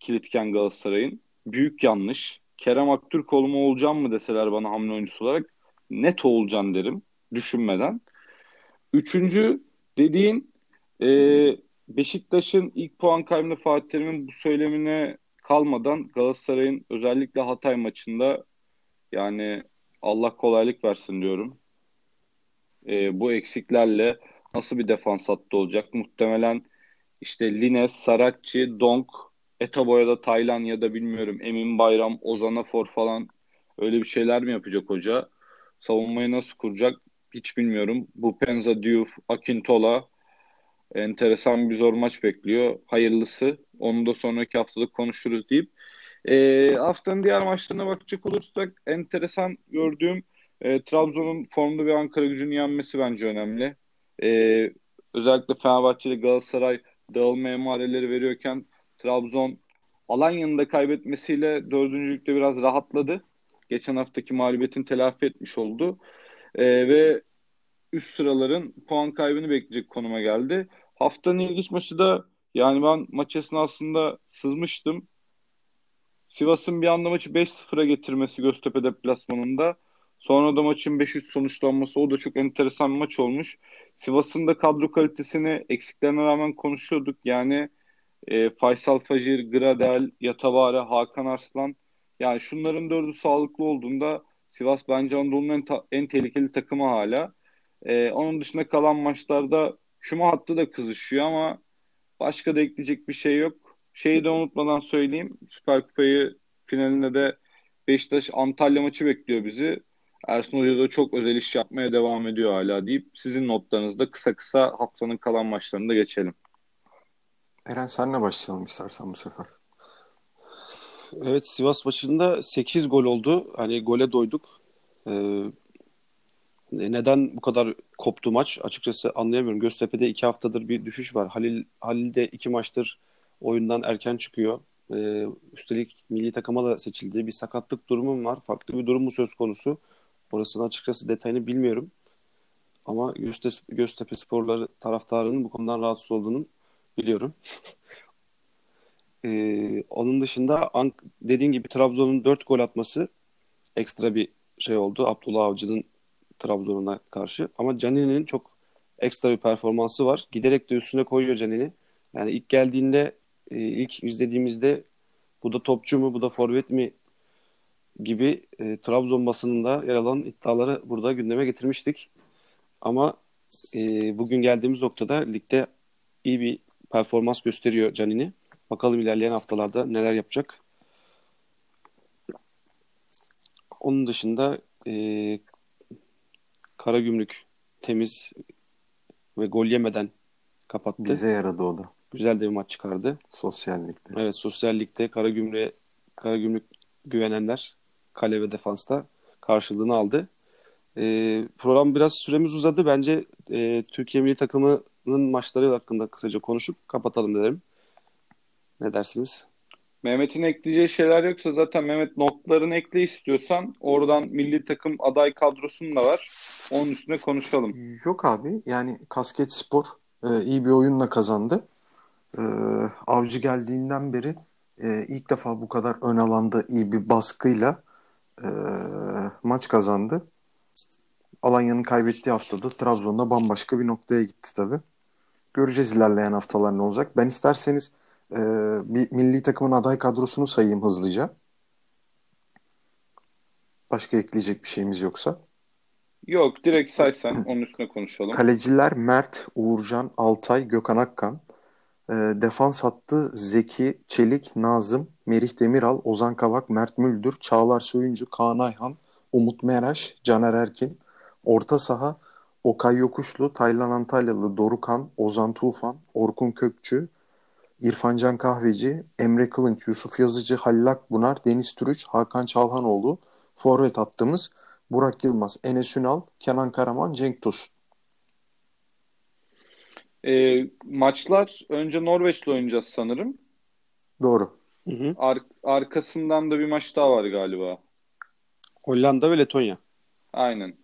kilitken Galatasaray'ın. Büyük yanlış. Kerem Aktürkoğlu mu Oğulcan mı deseler bana hamle oyuncusu olarak net Oğulcan derim düşünmeden. Üçüncü dediğin e, Beşiktaş'ın ilk puan kaybını Fatih Terim'in bu söylemine kalmadan Galatasaray'ın özellikle Hatay maçında yani Allah kolaylık versin diyorum. E, bu eksiklerle nasıl bir defans hattı olacak? Muhtemelen işte Lines, Saratçı, Donk, Etaboya'da Taylan ya da bilmiyorum Emin Bayram, Ozan Afor falan öyle bir şeyler mi yapacak hoca? Savunmayı nasıl kuracak? Hiç bilmiyorum. Bu Penza, Diouf, Akintola enteresan bir zor maç bekliyor. Hayırlısı. Onu da sonraki haftada konuşuruz deyip e, haftanın diğer maçlarına bakacak olursak enteresan gördüğüm e, Trabzon'un formda bir Ankara gücünü yenmesi bence önemli. E, özellikle Fenerbahçe ile Galatasaray dağılma emareleri veriyorken Trabzon Alanya'nın da kaybetmesiyle dördüncülükte biraz rahatladı. Geçen haftaki mağlubiyetin telafi etmiş oldu. E, ve üst sıraların puan kaybını bekleyecek konuma geldi. Haftanın ilginç maçı da yani ben maç esnasında sızmıştım. Sivas'ın bir anda maçı 5-0'a getirmesi Göztepe deplasmanında. Sonra da maçın 5-3 sonuçlanması o da çok enteresan bir maç olmuş. Sivas'ın da kadro kalitesini eksiklerine rağmen konuşuyorduk. Yani e, Faysal Facir, Gradel, Yatavare, Hakan Arslan. Yani şunların dördü sağlıklı olduğunda Sivas bence Anadolu'nun en, en tehlikeli takımı hala. E, onun dışında kalan maçlarda Şuma hattı da kızışıyor ama başka da ekleyecek bir şey yok. Şeyi de unutmadan söyleyeyim. Süper Kupayı finalinde de Beşiktaş Antalya maçı bekliyor bizi. Ersun Hoca da çok özel iş yapmaya devam ediyor hala deyip sizin notlarınızda kısa kısa haftanın kalan maçlarında geçelim. Eren senle başlayalım istersen bu sefer. Evet Sivas maçında 8 gol oldu. Hani gole doyduk. Ee, neden bu kadar koptu maç? Açıkçası anlayamıyorum. Göztepe'de 2 haftadır bir düşüş var. Halil Halil'de 2 maçtır oyundan erken çıkıyor. Ee, üstelik milli takıma da seçildiği bir sakatlık durumum var. Farklı bir durum mu söz konusu? Orasını açıkçası detayını bilmiyorum. Ama Göztepe, Göztepe sporları taraftarının bu konudan rahatsız olduğunu biliyorum. ee, onun dışında dediğin gibi Trabzon'un 4 gol atması ekstra bir şey oldu. Abdullah Avcı'nın Trabzon'a karşı. Ama Canini'nin çok ekstra bir performansı var. Giderek de üstüne koyuyor Canini. Yani ilk geldiğinde e, ilk izlediğimizde bu da topçu mu bu da forvet mi gibi e, Trabzon basınında yer alan iddiaları burada gündeme getirmiştik. Ama e, bugün geldiğimiz noktada ligde iyi bir performans gösteriyor Canini. Bakalım ilerleyen haftalarda neler yapacak. Onun dışında e, Karagümrük temiz ve gol yemeden kapattı. Bize yaradı o da. Güzel de bir maç çıkardı. Sosyal ligde. Evet sosyal ligde Karagümrük'e Karagümrük güvenenler kale ve defansta karşılığını aldı. E, program biraz süremiz uzadı. Bence e, Türkiye milli takımının maçları hakkında kısaca konuşup kapatalım derim. Ne dersiniz? Mehmet'in ekleyeceği şeyler yoksa zaten Mehmet notlarını ekle istiyorsan oradan milli takım aday kadrosunun da var. Onun üstüne konuşalım. Yok abi yani Kasket Spor e, iyi bir oyunla kazandı. E, Avcı geldiğinden beri e, ilk defa bu kadar ön alanda iyi bir baskıyla e, maç kazandı. Alanya'nın kaybettiği haftada Trabzon'da bambaşka bir noktaya gitti tabii. Göreceğiz ilerleyen haftalar ne olacak. Ben isterseniz e, bir milli takımın aday kadrosunu sayayım hızlıca. Başka ekleyecek bir şeyimiz yoksa. Yok direkt saysan onun üstüne konuşalım. Kaleciler Mert, Uğurcan, Altay, Gökhan Akkan. E, defans hattı Zeki, Çelik, Nazım, Merih Demiral, Ozan Kavak, Mert Müldür, Çağlar Söyüncü, Kaan Ayhan, Umut Meraş, Caner Erkin. Orta saha Okay Yokuşlu, Taylan Antalyalı, Dorukan, Ozan Tufan, Orkun Kökçü, İrfancan Kahveci, Emre Kılınç, Yusuf Yazıcı, Halil Akbunar, Deniz Türüç, Hakan Çalhanoğlu, forvet attığımız Burak Yılmaz, Enes Ünal, Kenan Karaman, Cenk Tosun. E, maçlar önce Norveç'le oynayacağız sanırım. Doğru. Hı hı. Ar- arkasından da bir maç daha var galiba. Hollanda ve Letonya. Aynen.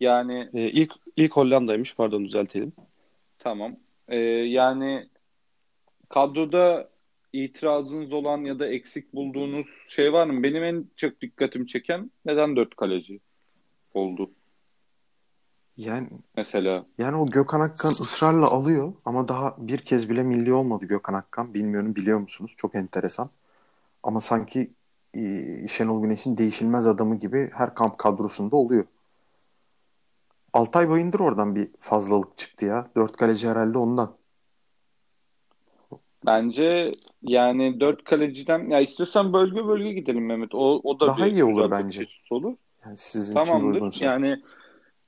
Yani Ee, ilk ilk Hollanda'ymış pardon düzeltelim. tamam. E, yani kadroda itirazınız olan ya da eksik bulduğunuz şey var mı? Benim en çok dikkatimi çeken neden dört kaleci oldu Yani mesela. yani o Gökhan Akkan ısrarla alıyor ama daha bir kez bile milli olmadı Gökhan Akkan. Bilmiyorum biliyor musunuz? Çok enteresan. Ama sanki e, Şenol Güneş'in değişilmez adamı gibi her kamp kadrosunda oluyor. Altay Bayındır oradan bir fazlalık çıktı ya. Dört kaleci herhalde ondan. Bence yani dört kaleciden ya istiyorsan bölge bölge gidelim Mehmet. O, o da Daha bir iyi olur bence. olur. Yani sizin için Tamamdır. uygunsa. Yani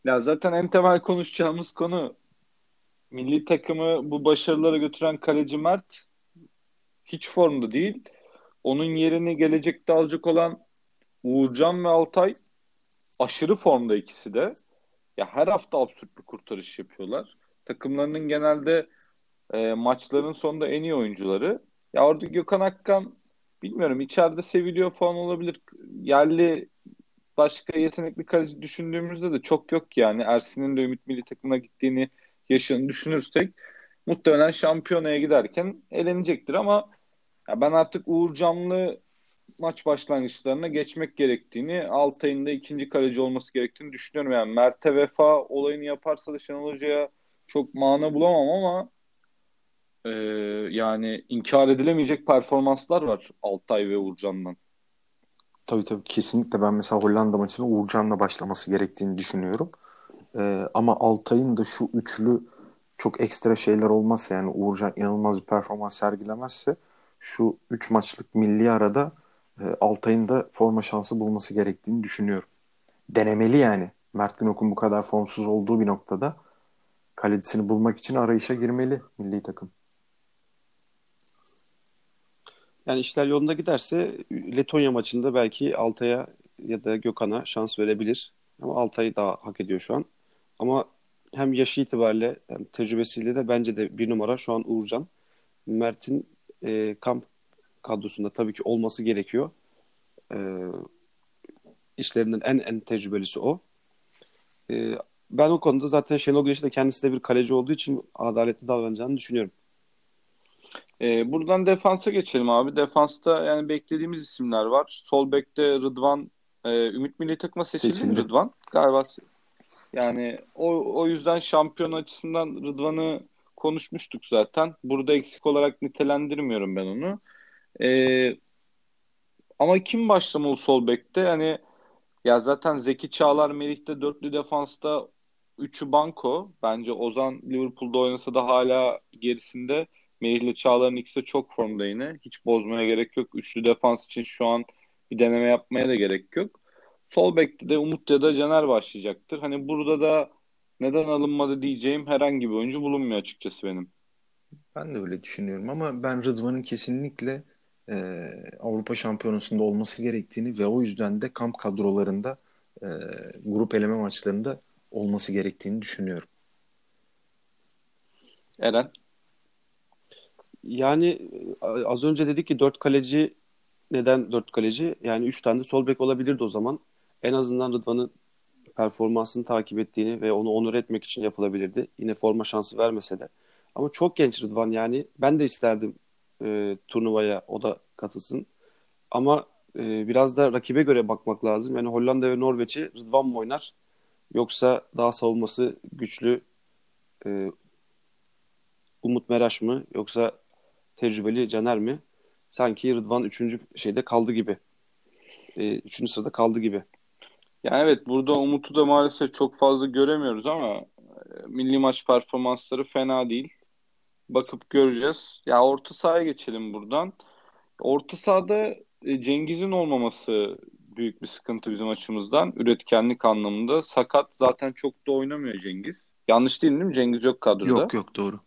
ya zaten en temel konuşacağımız konu milli takımı bu başarılara götüren kaleci Mert hiç formda değil. Onun yerini gelecekte alacak olan Uğurcan ve Altay aşırı formda ikisi de. Ya her hafta absürt bir kurtarış yapıyorlar. Takımlarının genelde e, maçların sonunda en iyi oyuncuları. Ya orada Gökhan Akkan bilmiyorum içeride seviliyor falan olabilir. Yerli başka yetenekli kaleci düşündüğümüzde de çok yok yani. Ersin'in de Ümit Milli Takımına gittiğini yaşını düşünürsek muhtemelen şampiyonaya giderken elenecektir ama ya ben artık Uğurcanlı maç başlangıçlarına geçmek gerektiğini, Altay'ın da ikinci kaleci olması gerektiğini düşünüyorum. Yani Mert'e vefa olayını yaparsa da Şenol Hoca'ya çok mana bulamam ama e, yani inkar edilemeyecek performanslar var Altay ve Uğurcan'dan. Tabii tabii kesinlikle ben mesela Hollanda maçını Uğurcan'la başlaması gerektiğini düşünüyorum. Ee, ama Altay'ın da şu üçlü çok ekstra şeyler olmazsa yani Uğurcan inanılmaz bir performans sergilemezse şu üç maçlık milli arada e, Altay'ın da forma şansı bulması gerektiğini düşünüyorum. Denemeli yani. Mert Günok'un bu kadar formsuz olduğu bir noktada kalecisini bulmak için arayışa girmeli milli takım. Yani işler yolunda giderse Letonya maçında belki Altay'a ya da Gökhan'a şans verebilir. Ama Altay daha hak ediyor şu an. Ama hem yaşı itibariyle hem tecrübesiyle de bence de bir numara şu an Uğurcan. Mert'in e, kamp kadrosunda tabii ki olması gerekiyor. E, işlerinden en en tecrübelisi o. E, ben o konuda zaten Şenol Güneş de kendisi de bir kaleci olduğu için adaletli davranacağını düşünüyorum. E, buradan defansa geçelim abi. Defansta yani beklediğimiz isimler var. Sol bekte Rıdvan e, Ümit Milli Takım'a seçildi, seçildi. Rıdvan? Galiba yani o, o yüzden şampiyon açısından Rıdvan'ı konuşmuştuk zaten. Burada eksik olarak nitelendirmiyorum ben onu. Ee, ama kim başlamalı sol bekte? Yani ya zaten Zeki Çağlar Merih'te dörtlü defansta üçü banko. Bence Ozan Liverpool'da oynasa da hala gerisinde. Merih ile Çağlar'ın ikisi de çok formda yine. Hiç bozmaya gerek yok. Üçlü defans için şu an bir deneme yapmaya da gerek yok. Sol bekte de Umut ya da Caner başlayacaktır. Hani burada da neden alınmadı diyeceğim herhangi bir oyuncu bulunmuyor açıkçası benim. Ben de öyle düşünüyorum ama ben Rıdvan'ın kesinlikle e, Avrupa Şampiyonası'nda olması gerektiğini ve o yüzden de kamp kadrolarında e, grup eleme maçlarında olması gerektiğini düşünüyorum. Eren? Yani az önce dedik ki dört kaleci neden dört kaleci? Yani üç tane de sol bek olabilirdi o zaman. En azından Rıdvan'ın performansını takip ettiğini ve onu onur etmek için yapılabilirdi. Yine forma şansı vermese de. Ama çok genç Rıdvan yani. Ben de isterdim e, turnuvaya o da katılsın. Ama e, biraz da rakibe göre bakmak lazım. Yani Hollanda ve Norveç'i Rıdvan mı oynar? Yoksa daha savunması güçlü e, Umut Meraş mı? Yoksa tecrübeli Caner mi? Sanki Rıdvan üçüncü şeyde kaldı gibi. E, üçüncü sırada kaldı gibi. Yani evet burada Umut'u da maalesef çok fazla göremiyoruz ama e, milli maç performansları fena değil. Bakıp göreceğiz. Ya orta sahaya geçelim buradan. Orta sahada e, Cengiz'in olmaması büyük bir sıkıntı bizim açımızdan. Üretkenlik anlamında. Sakat zaten çok da oynamıyor Cengiz. Yanlış değil, değil mi? Cengiz yok kadroda. Yok yok doğru.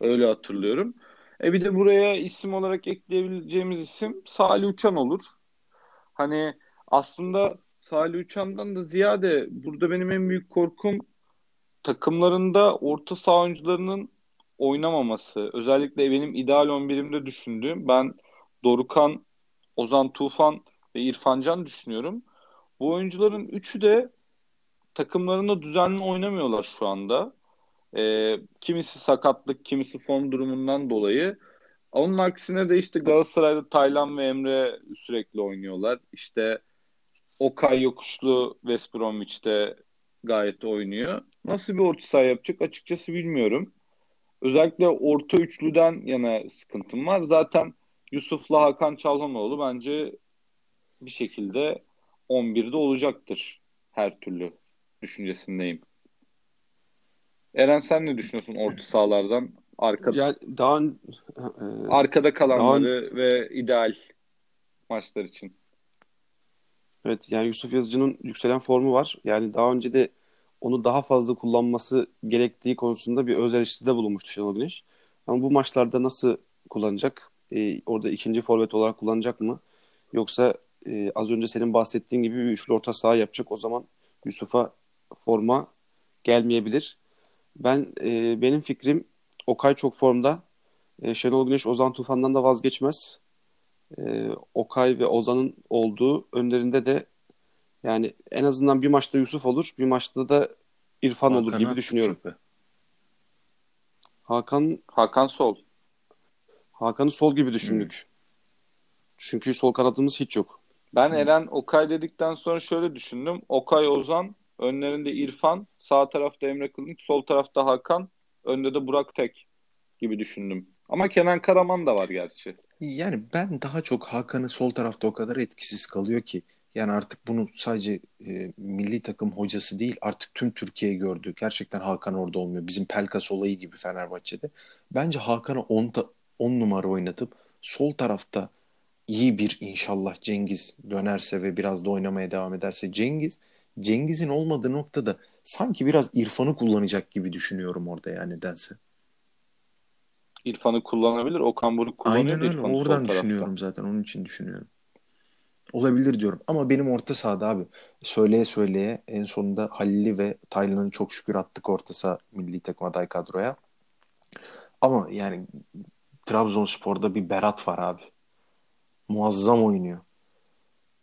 Öyle hatırlıyorum. E bir de buraya isim olarak ekleyebileceğimiz isim Salih Uçan olur. Hani aslında Salih Uçan'dan da ziyade burada benim en büyük korkum takımlarında orta saha oyuncularının oynamaması. Özellikle benim ideal 11'imde düşündüğüm ben Dorukan, Ozan Tufan ve İrfancan düşünüyorum. Bu oyuncuların üçü de takımlarında düzenli oynamıyorlar şu anda. E, kimisi sakatlık, kimisi form durumundan dolayı. Onun aksine de işte Galatasaray'da Taylan ve Emre sürekli oynuyorlar. İşte Okay Yokuşlu West Bromwich'te gayet oynuyor. Nasıl bir orta saha yapacak açıkçası bilmiyorum. Özellikle orta üçlüden yana sıkıntım var. Zaten Yusuf'la Hakan Çalhanoğlu bence bir şekilde 11'de olacaktır her türlü düşüncesindeyim. Eren sen ne düşünüyorsun orta sahalardan? Arkada, yani daha e, arkada kalanları daha, ve ideal maçlar için. Evet yani Yusuf Yazıcı'nın yükselen formu var. Yani daha önce de onu daha fazla kullanması gerektiği konusunda bir öz eleştiride bulunmuştu Şenol Güneş. Ama bu maçlarda nasıl kullanacak? Ee, orada ikinci forvet olarak kullanacak mı? Yoksa e, az önce senin bahsettiğin gibi bir üçlü orta saha yapacak. O zaman Yusuf'a forma gelmeyebilir. Ben e, benim fikrim Okay çok formda. E, Şenol Güneş Ozan Tufan'dan da vazgeçmez. E, Okay ve Ozan'ın olduğu önlerinde de yani en azından bir maçta Yusuf olur, bir maçta da İrfan olur gibi düşünüyorum. Hakan Hakan sol. Hakan'ı sol gibi düşündük. Hmm. Çünkü sol kanadımız hiç yok. Ben hmm. Eren Okay dedikten sonra şöyle düşündüm. Okay Ozan, önlerinde İrfan, sağ tarafta Emre Kılınç, sol tarafta Hakan, önde de Burak Tek gibi düşündüm. Ama Kenan Karaman da var gerçi. Yani ben daha çok Hakan'ı sol tarafta o kadar etkisiz kalıyor ki. Yani artık bunu sadece e, milli takım hocası değil artık tüm Türkiye gördü. Gerçekten Hakan orada olmuyor. Bizim Pelkas olayı gibi Fenerbahçe'de. Bence Hakan'ı 10 10 numara oynatıp sol tarafta iyi bir inşallah Cengiz dönerse ve biraz da oynamaya devam ederse Cengiz Cengiz'in olmadığı noktada sanki biraz İrfan'ı kullanacak gibi düşünüyorum orada yani nedense. İrfan'ı kullanabilir. Okan Buruk kullanıyor. Aynen öyle. Oradan düşünüyorum zaten. Onun için düşünüyorum. Olabilir diyorum. Ama benim orta sahada abi söyleye söyleye en sonunda Halil'i ve Taylan'ı çok şükür attık orta saha milli takım aday kadroya. Ama yani Trabzonspor'da bir Berat var abi. Muazzam oynuyor.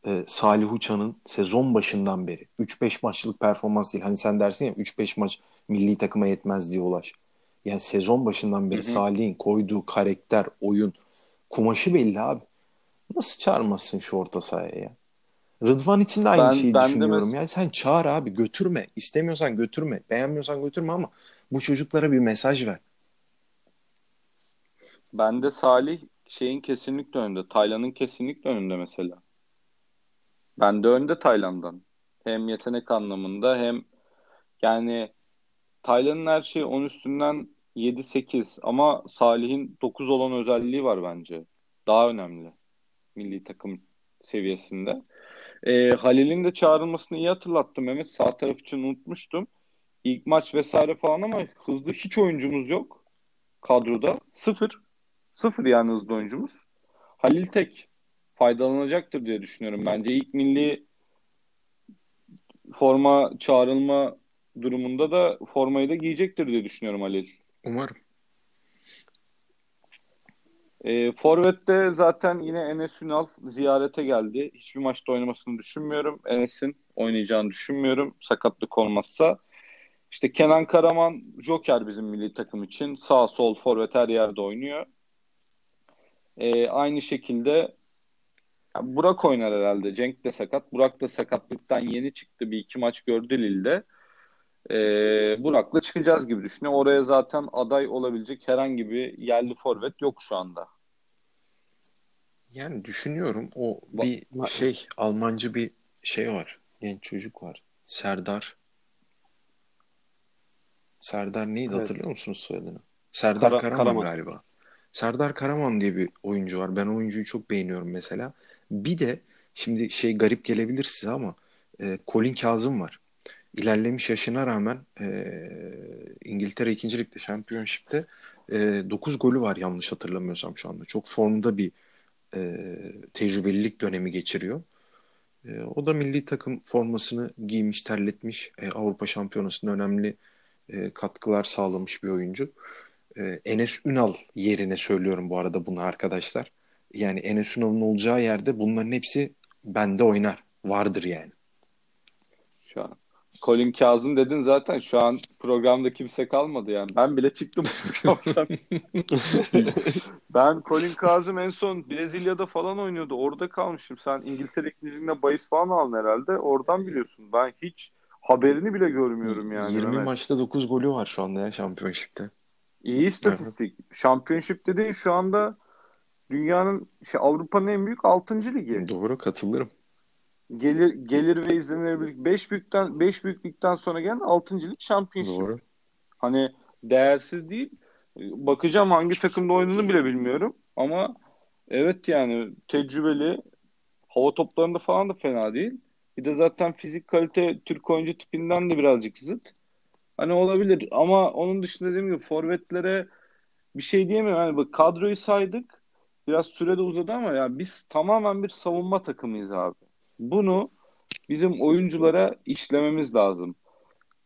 Ee, Salih Uçan'ın sezon başından beri 3-5 maçlık performans değil. Hani sen dersin ya 3-5 maç milli takıma yetmez diye ulaş. Yani sezon başından beri Salih'in koyduğu karakter, oyun, kumaşı belli abi. Nasıl çağırmazsın şu orta sahaya ya? Rıdvan için de aynı ben, şeyi ben düşünüyorum. Ya sen çağır abi götürme. İstemiyorsan götürme. Beğenmiyorsan götürme ama bu çocuklara bir mesaj ver. Ben de Salih şeyin kesinlikle önünde. Taylan'ın kesinlikle önünde mesela. Ben de önde Taylan'dan. Hem yetenek anlamında hem yani Taylan'ın her şeyi 10 üstünden 7-8 ama Salih'in 9 olan özelliği var bence. Daha önemli milli takım seviyesinde. E, Halil'in de çağrılmasını iyi hatırlattım Mehmet. Sağ taraf için unutmuştum. İlk maç vesaire falan ama hızlı hiç oyuncumuz yok kadroda. Sıfır. Sıfır yani hızlı oyuncumuz. Halil tek faydalanacaktır diye düşünüyorum. Bence ilk milli forma çağrılma durumunda da formayı da giyecektir diye düşünüyorum Halil. Umarım. E, Forvet'te zaten yine Enes Ünal ziyarete geldi. Hiçbir maçta oynamasını düşünmüyorum. Enes'in oynayacağını düşünmüyorum. Sakatlık olmazsa. İşte Kenan Karaman Joker bizim milli takım için. Sağ sol forvet her yerde oynuyor. E, aynı şekilde Burak oynar herhalde. Cenk de sakat. Burak da sakatlıktan yeni çıktı. Bir iki maç gördü Lille'de e, Burak'la çıkacağız gibi düşünüyor. Oraya zaten aday olabilecek herhangi bir yerli forvet yok şu anda. Yani düşünüyorum o bir şey Almancı bir şey var. Genç çocuk var. Serdar. Serdar neydi evet. hatırlıyor musunuz soyadını? Serdar Kara, Karaman, Karaman galiba. Serdar Karaman diye bir oyuncu var. Ben oyuncuyu çok beğeniyorum mesela. Bir de şimdi şey garip gelebilir size ama e, Colin Kazım var ilerlemiş yaşına rağmen e, İngiltere 2. Lig'de Championship'te e, 9 golü var yanlış hatırlamıyorsam şu anda. Çok formda bir e, tecrübelilik dönemi geçiriyor. E, o da milli takım formasını giymiş, terletmiş. E, Avrupa Şampiyonası'nda önemli e, katkılar sağlamış bir oyuncu. E, Enes Ünal yerine söylüyorum bu arada bunu arkadaşlar. Yani Enes Ünal'ın olacağı yerde bunların hepsi bende oynar. Vardır yani. Şu an Colin Kazım dedin zaten şu an programda kimse kalmadı yani. Ben bile çıktım ben Colin Kazım en son Brezilya'da falan oynuyordu. Orada kalmışım. Sen İngiltere ikinciliğinde bahis falan aldın herhalde. Oradan biliyorsun. Ben hiç haberini bile görmüyorum yani. 20 Mehmet. maçta 9 golü var şu anda ya şampiyonşipte. İyi istatistik. Evet. Şampiyonşipte değil şu anda dünyanın şey Avrupa'nın en büyük 6. ligi. Doğru katılırım gelir gelir ve izlenebilirlik 5 büyükten 5 büyüklükten sonra gelen 6. lig şampiyonşip. Doğru. Hani değersiz değil. Bakacağım hangi takımda oynadığını bile bilmiyorum ama evet yani tecrübeli hava toplarında falan da fena değil. Bir de zaten fizik kalite Türk oyuncu tipinden de birazcık zıt. Hani olabilir ama onun dışında dediğim gibi forvetlere bir şey diyemiyorum. Yani bak kadroyu saydık. Biraz sürede uzadı ama ya biz tamamen bir savunma takımıyız abi. Bunu bizim oyunculara işlememiz lazım.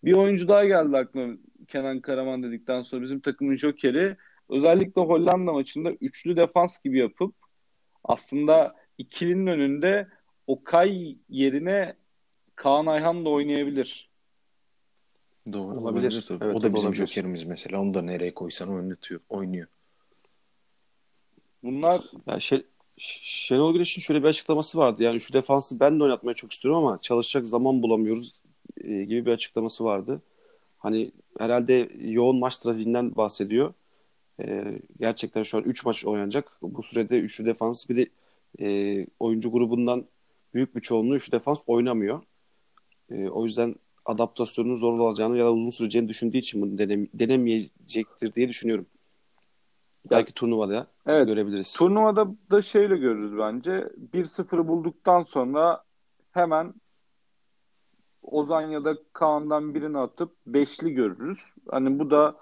Bir oyuncu daha geldi aklıma Kenan Karaman dedikten sonra bizim takımın jokeri özellikle Hollanda maçında üçlü defans gibi yapıp aslında ikilinin önünde Okay yerine Kaan Ayhan da oynayabilir. Doğru olabilir. olabilir Evet, o da bizim olabilir. jokerimiz mesela. Onu da nereye koysan oynatıyor, oynuyor. Bunlar ya şey, Şenol Güneş'in şöyle bir açıklaması vardı. Yani şu defansı ben de oynatmaya çok istiyorum ama çalışacak zaman bulamıyoruz e, gibi bir açıklaması vardı. Hani herhalde yoğun maç trafiğinden bahsediyor. E, gerçekten şu an 3 maç oynanacak. Bu sürede üçlü defans bir de e, oyuncu grubundan büyük bir çoğunluğu üçlü defans oynamıyor. E, o yüzden adaptasyonun zor olacağını ya da uzun süreceğini düşündüğü için bunu denem denemeyecektir diye düşünüyorum. Belki turnuvada evet, görebiliriz. Turnuvada da şeyle görürüz bence. 1-0'ı bulduktan sonra hemen Ozan ya da Kaan'dan birini atıp beşli görürüz. Hani bu da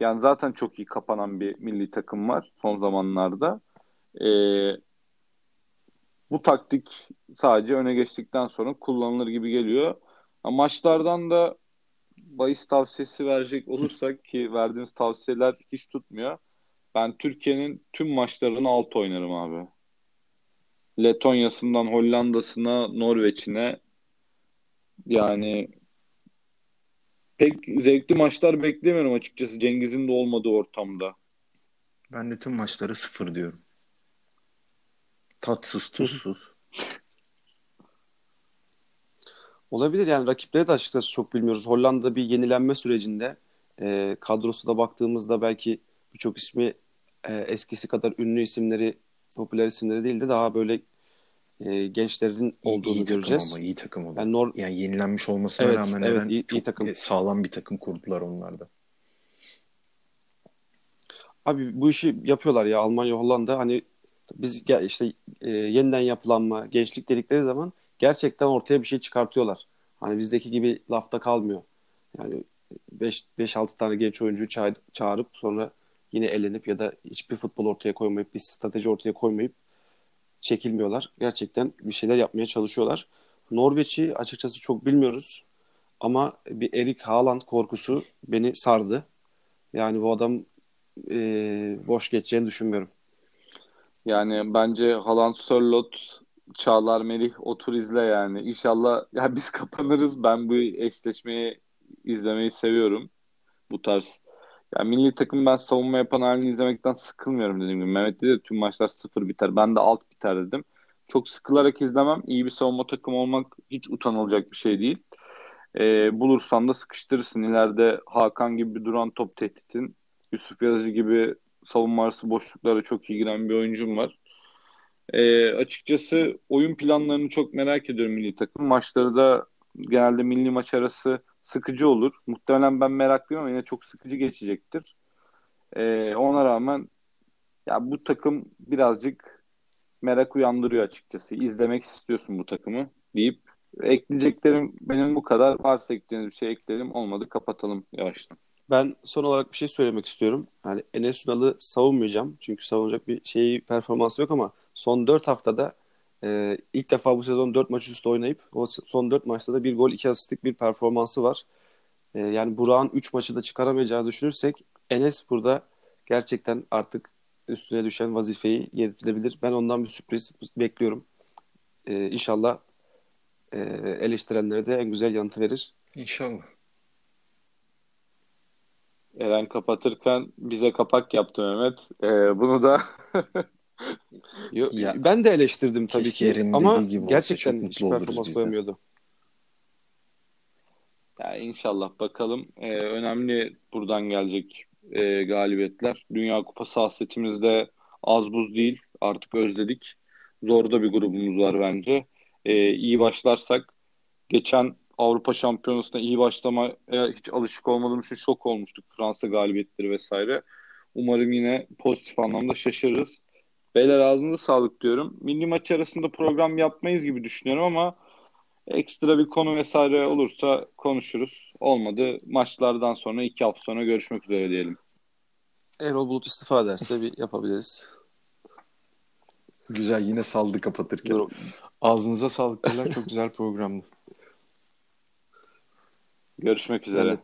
yani zaten çok iyi kapanan bir milli takım var son zamanlarda. Ee, bu taktik sadece öne geçtikten sonra kullanılır gibi geliyor. Ama maçlardan da bahis tavsiyesi verecek olursak ki verdiğimiz tavsiyeler hiç tutmuyor. Ben Türkiye'nin tüm maçlarını alt oynarım abi. Letonya'sından Hollanda'sına, Norveç'ine yani pek zevkli maçlar beklemiyorum açıkçası Cengiz'in de olmadığı ortamda. Ben de tüm maçları sıfır diyorum. Tatsız, tuzsuz. Olabilir yani rakipleri de açıkçası çok bilmiyoruz. Hollanda bir yenilenme sürecinde e, kadrosuna baktığımızda belki birçok ismi e, eskisi kadar ünlü isimleri, popüler isimleri değil de daha böyle e, gençlerin olduğunu iyi göreceğiz. Takım ama iyi takım o da. Yani Nor Yani yenilenmiş olmasına Evet, rağmen evet, iyi- iyi çok takım. sağlam bir takım kurdular onlar da. Abi bu işi yapıyorlar ya Almanya, Hollanda hani biz işte e, yeniden yapılanma, gençlik dedikleri zaman gerçekten ortaya bir şey çıkartıyorlar. Hani bizdeki gibi lafta kalmıyor. Yani 5-6 tane genç oyuncuyu ça- çağırıp sonra yine elenip ya da hiçbir futbol ortaya koymayıp bir strateji ortaya koymayıp çekilmiyorlar. Gerçekten bir şeyler yapmaya çalışıyorlar. Norveç'i açıkçası çok bilmiyoruz. Ama bir Erik Haaland korkusu beni sardı. Yani bu adam e, boş geçeceğini düşünmüyorum. Yani bence Haaland, Sörloth, Çağlar, Melih otur izle yani. İnşallah ya biz kapanırız. Ben bu eşleşmeyi izlemeyi seviyorum. Bu tarz. Ya milli takım ben savunma yapan halini izlemekten sıkılmıyorum dediğim gibi. Mehmet dedi tüm maçlar sıfır biter. Ben de alt biter dedim. Çok sıkılarak izlemem. İyi bir savunma takımı olmak hiç utanılacak bir şey değil. Ee, bulursan da sıkıştırırsın. İleride Hakan gibi bir duran top tehditin. Yusuf Yazıcı gibi savunma arası boşluklara çok iyi giren bir oyuncum var. Ee, açıkçası oyun planlarını çok merak ediyorum milli takım. Maçları da genelde milli maç arası sıkıcı olur. Muhtemelen ben meraklıyım ama yine çok sıkıcı geçecektir. Ee, ona rağmen ya bu takım birazcık merak uyandırıyor açıkçası. İzlemek istiyorsun bu takımı deyip ekleyeceklerim benim bu kadar. Varsa ekleyeceğiniz bir şey ekleyelim. Olmadı kapatalım yavaştan. Ben son olarak bir şey söylemek istiyorum. Yani Enes Ünal'ı savunmayacağım. Çünkü savunacak bir şeyi performansı yok ama son 4 haftada e, ilk defa bu sezon 4 maç üstü oynayıp o son 4 maçta da bir gol 2 asistlik bir performansı var. E, yani Burak'ın 3 maçı da çıkaramayacağını düşünürsek Enes burada gerçekten artık üstüne düşen vazifeyi yürütebilir. Ben ondan bir sürpriz bekliyorum. E, inşallah e, eleştirenlere de en güzel yanıtı verir. İnşallah. Eren kapatırken bize kapak yaptı Mehmet. Ee, bunu da Yo, Ya, ben de eleştirdim tabii ki ama dediği gibi gerçekten çok hiç performans koyamıyordu. Ya inşallah bakalım. Ee, önemli buradan gelecek e, galibiyetler. Dünya Kupası hasretimiz de az buz değil. Artık özledik. Zor da bir grubumuz var bence. Ee, iyi başlarsak geçen Avrupa Şampiyonası'na iyi başlamaya hiç alışık olmadığım için şok olmuştuk. Fransa galibiyetleri vesaire. Umarım yine pozitif anlamda şaşırırız. Beyler ağzınıza sağlık diyorum. Milli maç arasında program yapmayız gibi düşünüyorum ama Ekstra bir konu vesaire olursa konuşuruz. Olmadı maçlardan sonra iki hafta sonra görüşmek üzere diyelim. Erol Bulut istifa ederse bir yapabiliriz. Güzel yine saldı kapatırken. Dur, Ağzınıza sağlık beyler. Çok güzel programdı. Görüşmek üzere. de